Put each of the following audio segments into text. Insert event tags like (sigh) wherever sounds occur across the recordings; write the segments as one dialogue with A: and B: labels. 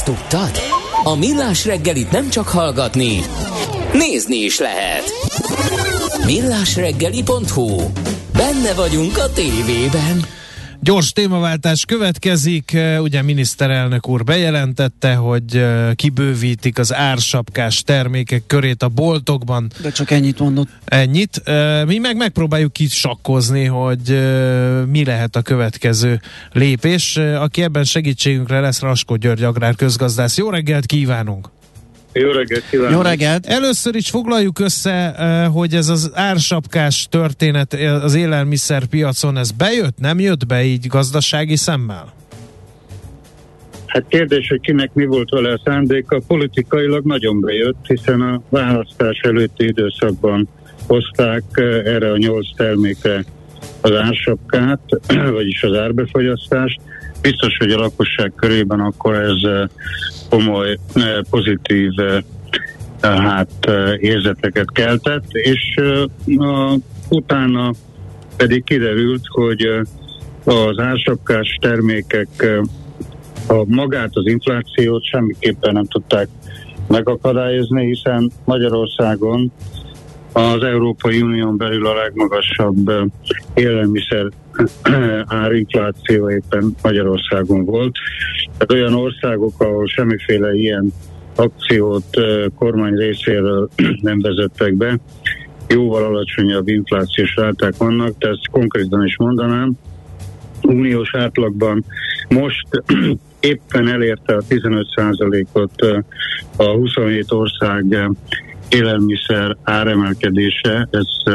A: Azt tudtad? A Millás reggelit nem csak hallgatni, nézni is lehet. Millásreggeli.hu Benne vagyunk a tévében.
B: Gyors témaváltás következik. Ugye miniszterelnök úr bejelentette, hogy kibővítik az ársapkás termékek körét a boltokban.
C: De csak ennyit mondott.
B: Ennyit. Mi meg megpróbáljuk kisakkozni, hogy mi lehet a következő lépés. Aki ebben segítségünkre lesz Raskó György agrár közgazdász. Jó reggelt kívánunk!
D: Jó reggelt kívánok!
C: Jó reggelt!
B: Először is foglaljuk össze, hogy ez az ársapkás történet az élelmiszerpiacon, ez bejött, nem jött be így gazdasági szemmel?
D: Hát kérdés, hogy kinek mi volt vele a szándéka, politikailag nagyon bejött, hiszen a választás előtti időszakban hozták erre a nyolc termékre az ársapkát, (clears throat) vagyis az árbefogyasztást. Biztos, hogy a lakosság körében akkor ez komoly pozitív hát érzeteket keltett, és uh, utána pedig kiderült, hogy az ársapkás termékek a magát, az inflációt semmiképpen nem tudták megakadályozni, hiszen Magyarországon az Európai Unión belül a legmagasabb élelmiszer (clears throat) árinfláció éppen Magyarországon volt. Tehát olyan országok, ahol semmiféle ilyen akciót kormány részéről (clears throat) nem vezettek be, jóval alacsonyabb inflációs ráták vannak, de ezt konkrétan is mondanám. Uniós átlagban most (clears throat) éppen elérte a 15%-ot a 27 ország élelmiszer áremelkedése, ez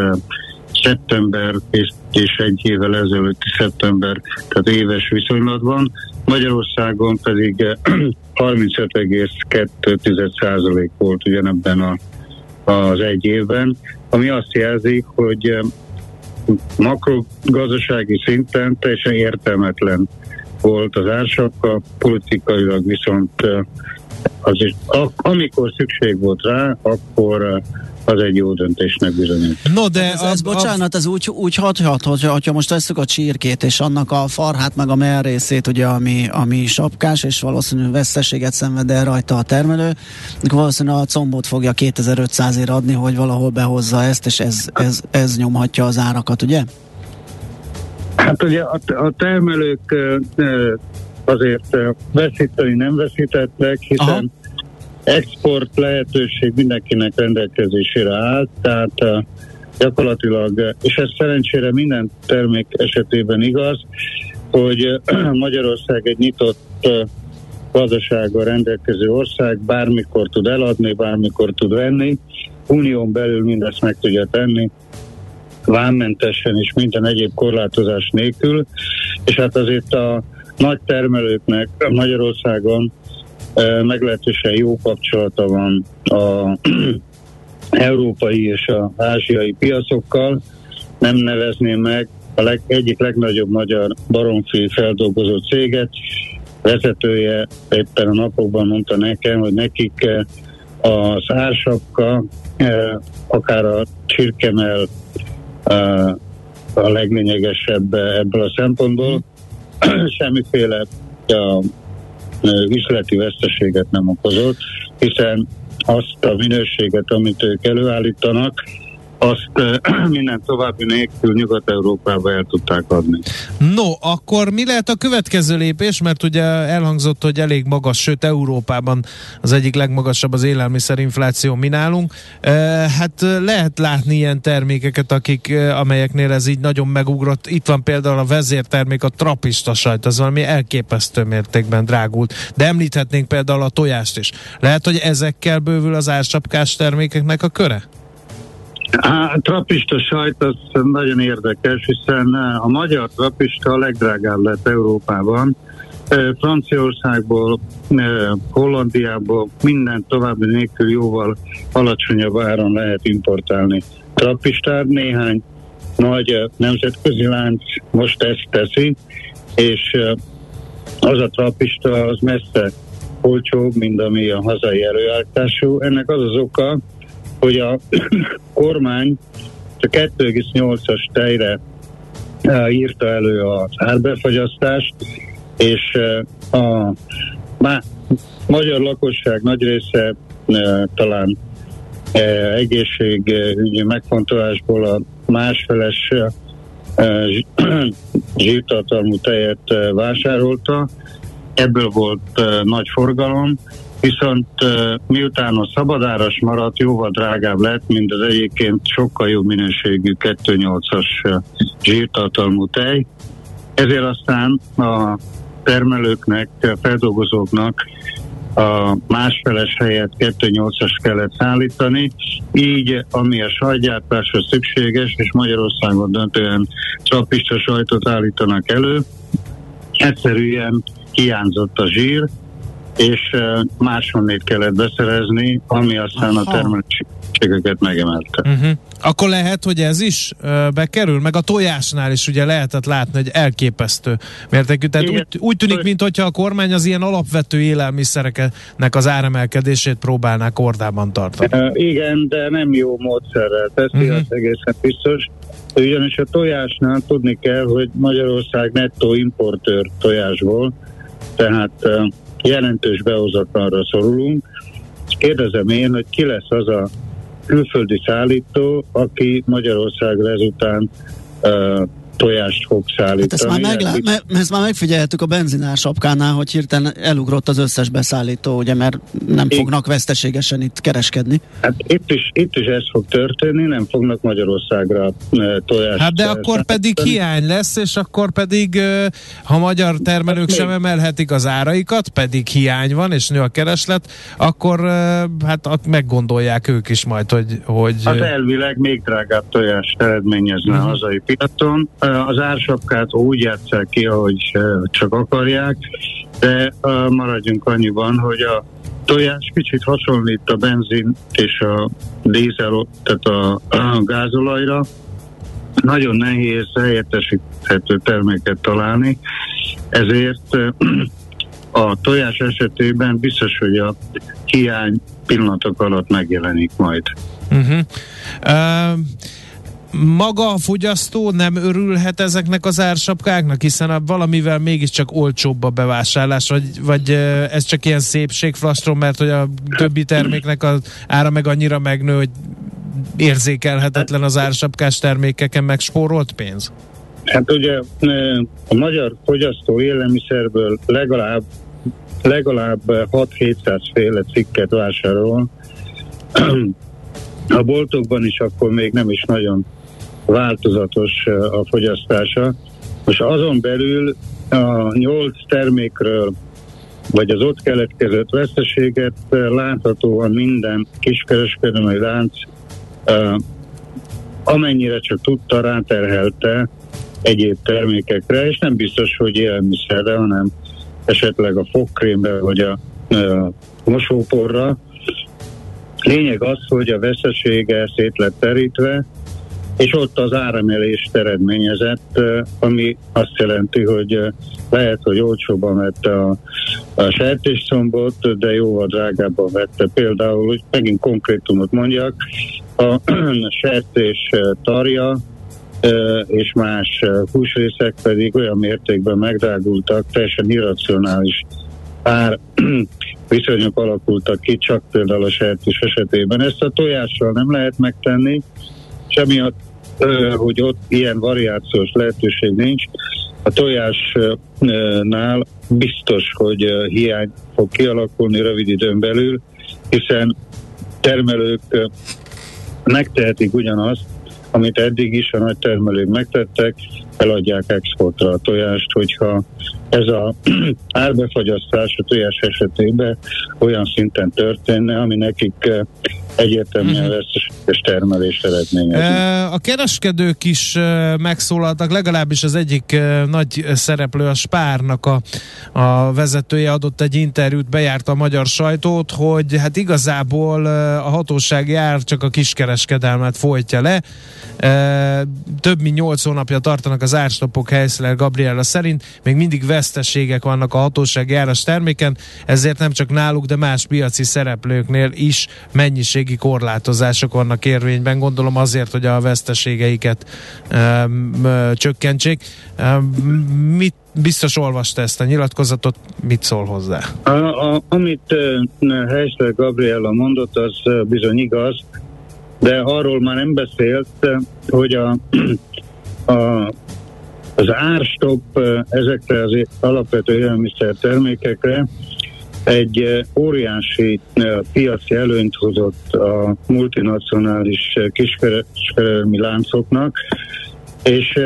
D: szeptember és, és egy évvel ezelőtti szeptember, tehát éves viszonylatban. Magyarországon pedig (clears throat) 35,2% volt ugyanebben a, az egy évben, ami azt jelzi, hogy makrogazdasági szinten teljesen értelmetlen volt az ársapka, politikailag viszont az is, amikor szükség volt rá, akkor az egy jó döntésnek bizonyult.
C: No, de ez, ez a, bocsánat, ez úgy, úgy hathat, hogy ha most tesszük a csirkét, és annak a farhát, meg a mell részét, ugye, ami, ami sapkás, és valószínűleg veszteséget szenved el rajta a termelő, akkor valószínűleg a combot fogja 2500 ér adni, hogy valahol behozza ezt, és ez, ez, ez nyomhatja az árakat, ugye?
D: Hát ugye a, a termelők azért veszíteni nem veszítettek, hiszen Aha export lehetőség mindenkinek rendelkezésére állt, tehát uh, gyakorlatilag, és ez szerencsére minden termék esetében igaz, hogy uh, (clears throat) Magyarország egy nyitott gazdasággal rendelkező ország, bármikor tud eladni, bármikor tud venni, unión belül mindezt meg tudja tenni, vámmentesen és minden egyéb korlátozás nélkül, és hát azért a nagy termelőknek Magyarországon meglehetősen jó kapcsolata van a (clears throat) európai és a ázsiai piacokkal. Nem nevezném meg a leg, egyik legnagyobb magyar baromfi feldolgozó céget, vezetője éppen a napokban mondta nekem, hogy nekik az ársapka, akár a csirkemel a leglényegesebb ebből a szempontból. (clears throat) Semmiféle a üzleti veszteséget nem okozott, hiszen azt a minőséget, amit ők előállítanak, azt (clears throat) minden további nélkül Nyugat-Európába el tudták adni.
B: No, akkor mi lehet a következő lépés? Mert ugye elhangzott, hogy elég magas, sőt Európában az egyik legmagasabb az élelmiszerinfláció mi nálunk. Hát lehet látni ilyen termékeket, akik, amelyeknél ez így nagyon megugrott. Itt van például a vezértermék, a trapista sajt, az valami elképesztő mértékben drágult. De említhetnénk például a tojást is. Lehet, hogy ezekkel bővül az ársapkás termékeknek a köre?
D: A trapista sajt az nagyon érdekes, hiszen a magyar trapista a legdrágább lett Európában. Franciaországból, Hollandiából minden további nélkül jóval alacsonyabb áron lehet importálni trapistát. Néhány nagy nemzetközi lánc most ezt teszi, és az a trapista az messze olcsóbb, mint ami a hazai előállítású. Ennek az az oka, hogy a (clears throat) kormány a 2,8-as tejre írta elő az árbefagyasztást, és a má, magyar lakosság nagy része talán egészségügyi megfontolásból a másfeles (clears throat) zsírtartalmú tejet vásárolta, ebből volt nagy forgalom, viszont miután a szabadáras maradt, jóval drágább lett, mint az egyébként sokkal jobb minőségű 2.8-as zsírtartalmú tej, ezért aztán a termelőknek, a feldolgozóknak a másfeles helyett 2.8-as kellett szállítani, így ami a sajtgyártásra szükséges, és Magyarországon döntően trapista sajtot állítanak elő, egyszerűen hiányzott a zsír, és máshonnét kellett beszerezni, ami aztán Aha. a termeléséget megemelte.
B: Uh-huh. Akkor lehet, hogy ez is bekerül, meg a tojásnál is ugye lehetett látni, hogy elképesztő mértékű. Tehát úgy, úgy tűnik, mintha a kormány az ilyen alapvető élelmiszereknek az áremelkedését próbálná kordában tartani.
D: Igen, de nem jó módszerrel teszi, uh-huh. az egészen biztos. Ugyanis a tojásnál tudni kell, hogy Magyarország nettó importőr tojásból, tehát uh, jelentős behozatlanra szorulunk. Kérdezem én, hogy ki lesz az a külföldi szállító, aki Magyarországra ezután uh, tojást fog szállítani. Hát
C: ezt, már meglá- me- ezt már megfigyelhetük a benzinár sapkánál, hogy hirtelen elugrott az összes beszállító, ugye, mert nem Igen. fognak veszteségesen itt kereskedni.
D: Hát itt is, itt is ez fog történni, nem fognak Magyarországra uh, tojást
B: Hát de akkor pedig hiány lesz, és akkor pedig, uh, ha magyar termelők hát sem még. emelhetik az áraikat, pedig hiány van, és nő a kereslet, akkor uh, hát meggondolják ők is majd, hogy... hogy
D: hát elvileg még drágább tojást eredményezne uh-huh. a hazai piacon az ársapkát úgy játszák ki, ahogy csak akarják, de maradjunk annyiban, hogy a tojás kicsit hasonlít a benzin és a dízel, tehát a, a gázolajra. Nagyon nehéz helyettesíthető terméket találni, ezért a tojás esetében biztos, hogy a hiány pillanatok alatt megjelenik majd. Uh-huh.
B: Uh, maga a fogyasztó nem örülhet ezeknek az ársapkáknak, hiszen a valamivel mégiscsak olcsóbb a bevásárlás, vagy, vagy ez csak ilyen szépségflastrom, mert hogy a többi terméknek az ára meg annyira megnő, hogy érzékelhetetlen az ársapkás termékeken megspórolt pénz?
D: Hát ugye a magyar fogyasztó élelmiszerből legalább legalább 6-700 féle cikket vásárol. (clears throat) A boltokban is akkor még nem is nagyon változatos a fogyasztása. Most azon belül a nyolc termékről vagy az ott keletkezett veszteséget láthatóan minden kiskereskedelmi lánc amennyire csak tudta, ráterhelte egyéb termékekre, és nem biztos, hogy élelmiszerre, hanem esetleg a fogkrémbe vagy a, a mosóporra. Lényeg az, hogy a vesztesége szét lett terítve, és ott az áremelést eredményezett, ami azt jelenti, hogy lehet, hogy olcsóban vette a, a sertéscombot, de jóval drágábban vette. Például, hogy megint konkrétumot mondjak, a (clears throat) sertés tarja és más húsrészek pedig olyan mértékben megdrágultak, teljesen irracionális ár (clears throat) viszonyok alakultak ki, csak például a sertés esetében. Ezt a tojással nem lehet megtenni, és emiatt, hogy ott ilyen variációs lehetőség nincs, a tojásnál biztos, hogy hiány fog kialakulni rövid időn belül, hiszen termelők megtehetik ugyanazt, amit eddig is a nagy termelők megtettek, eladják exportra a tojást, hogyha ez a (clears throat) árbefagyasztás a tojás esetében olyan szinten történne, ami nekik eh, egyértelműen uh-huh. veszteséges termelést eredményez.
B: A kereskedők is megszólaltak, legalábbis az egyik nagy szereplő, a Spárnak a, a vezetője adott egy interjút, bejárta a magyar sajtót, hogy hát igazából a hatóság jár csak a kiskereskedelmet folytja le. Több mint 8 hónapja tartanak az árstopok helyszínen Gabriela szerint, még mindig veszteségek vannak a hatóság járas terméken, ezért nem csak náluk, de más piaci szereplőknél is mennyiség mennyiségi korlátozások vannak érvényben, gondolom azért, hogy a veszteségeiket um, csökkentsék. Um, mit biztos olvasta ezt a nyilatkozatot, mit szól hozzá?
D: A, a, amit uh, Heisler Gabriela mondott, az uh, bizony igaz, de arról már nem beszélt, hogy a, (clears throat) a az árstop ezekre az alapvető élelmiszer termékekre egy óriási piaci előnyt hozott a multinacionális kiskereskedelmi láncoknak, és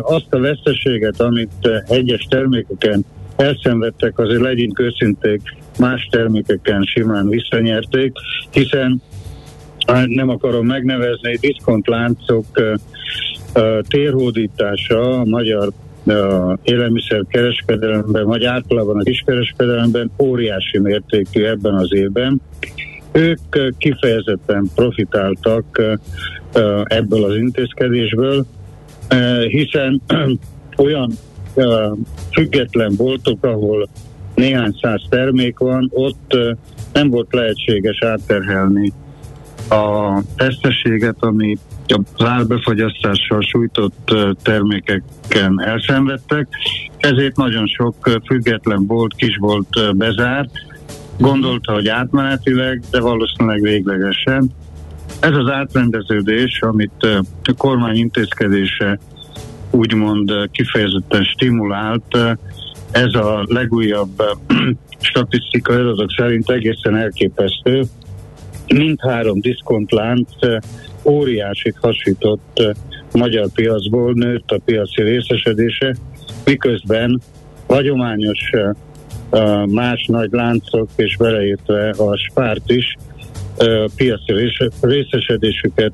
D: azt a veszteséget, amit egyes termékeken elszenvedtek, azért legyünk őszinték, más termékeken simán visszanyerték, hiszen nem akarom megnevezni, diszkontláncok térhódítása a magyar élelmiszerkereskedelemben, vagy általában a kiskereskedelemben óriási mértékű ebben az évben. Ők kifejezetten profitáltak ebből az intézkedésből, hiszen (clears throat) olyan független boltok, ahol néhány száz termék van, ott nem volt lehetséges átterhelni a teszteséget, ami az árbefagyasztással sújtott termékeken elszenvedtek, ezért nagyon sok független volt, kis volt bezárt, gondolta, hogy átmenetileg, de valószínűleg véglegesen. Ez az átrendeződés, amit a kormány intézkedése úgymond kifejezetten stimulált, ez a legújabb (clears throat) statisztikai adatok szerint egészen elképesztő. Mindhárom diszkontlánc óriásit hasított magyar piacból, nőtt a piaci részesedése, miközben hagyományos más nagy láncok, és beleértve a spárt is, piaci részesedésüket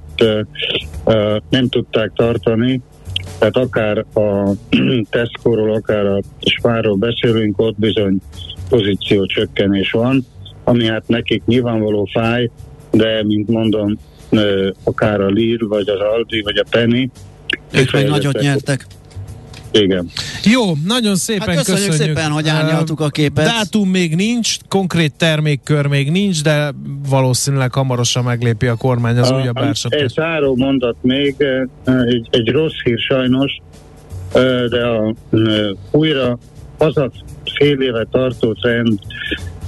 D: nem tudták tartani, tehát akár a (clears throat) Tesco-ról, akár a Spárról beszélünk, ott bizony pozíció csökkenés van, ami hát nekik nyilvánvaló fáj, de mint mondom, akár a Lidl, vagy az Aldi, vagy a Penny.
C: Ők meg nagyot nyertek.
D: Igen.
B: Jó, nagyon szépen hát köszönjük,
C: köszönjük szépen, hogy árnyaltuk a képet.
B: Dátum még nincs, konkrét termékkör még nincs, de valószínűleg hamarosan meglépi a kormány az a, újabb ársat.
D: Egy záró mondat még, egy, egy rossz hír sajnos, de a, újra az a fél éve tartó trend,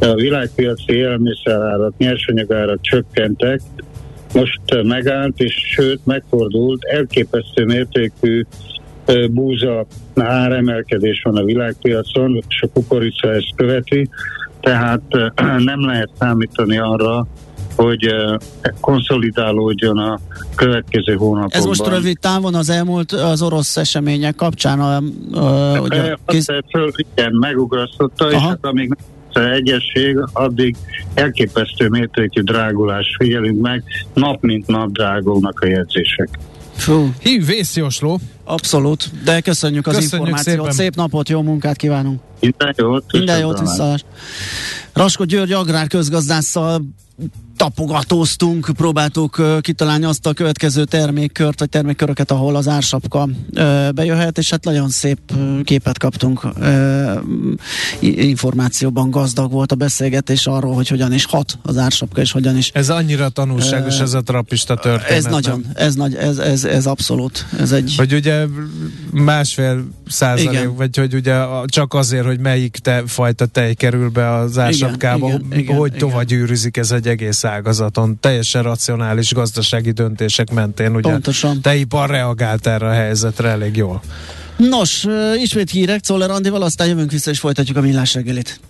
D: a világpiaci élelmiszerárak, nyersanyagárak csökkentek, most megállt, és sőt megfordult, elképesztő mértékű búza áremelkedés van a világpiacon, és a kukorica ezt követi, tehát (clears throat) nem lehet számítani arra, hogy konszolidálódjon a következő hónapokban.
C: Ez most rövid távon az elmúlt az orosz események kapcsán? A, a,
D: ugye, kéz... föl, igen, megugrasztotta, Aha. és hát amíg nem egyesség, addig elképesztő mértékű drágulás figyelünk meg, nap mint nap drágulnak a jegyzések.
B: Fú. Hí, vészjósló.
C: Abszolút, de köszönjük az köszönjük információt. Szépen. Szép napot, jó munkát kívánunk.
D: Minden jót.
C: Minden jót, visszalás. Rasko György agrárközgazdásszal tapogatóztunk, próbáltuk kitalálni azt a következő termékkört, vagy termékköröket, ahol az ársapka bejöhet, és hát nagyon szép képet kaptunk. Információban gazdag volt a beszélgetés arról, hogy hogyan is hat az ársapka, és hogyan is...
B: Ez annyira tanulságos, ez a trapista történet.
C: Ez nagyon, ez, nagy, ez, ez, ez abszolút. Ez egy...
B: Hogy ugye másfél százalék, igen. vagy hogy ugye csak azért, hogy melyik te, fajta tej kerül be az ársapkába, igen, igen, hogy igen, tovagyűrűzik ez egy egész ágazaton. Teljesen racionális gazdasági döntések mentén, ugye
C: Pontosan.
B: teipar reagált erre a helyzetre elég jól.
C: Nos, ismét hírek Czoller Andival, aztán jövünk vissza és folytatjuk a millás reggelit.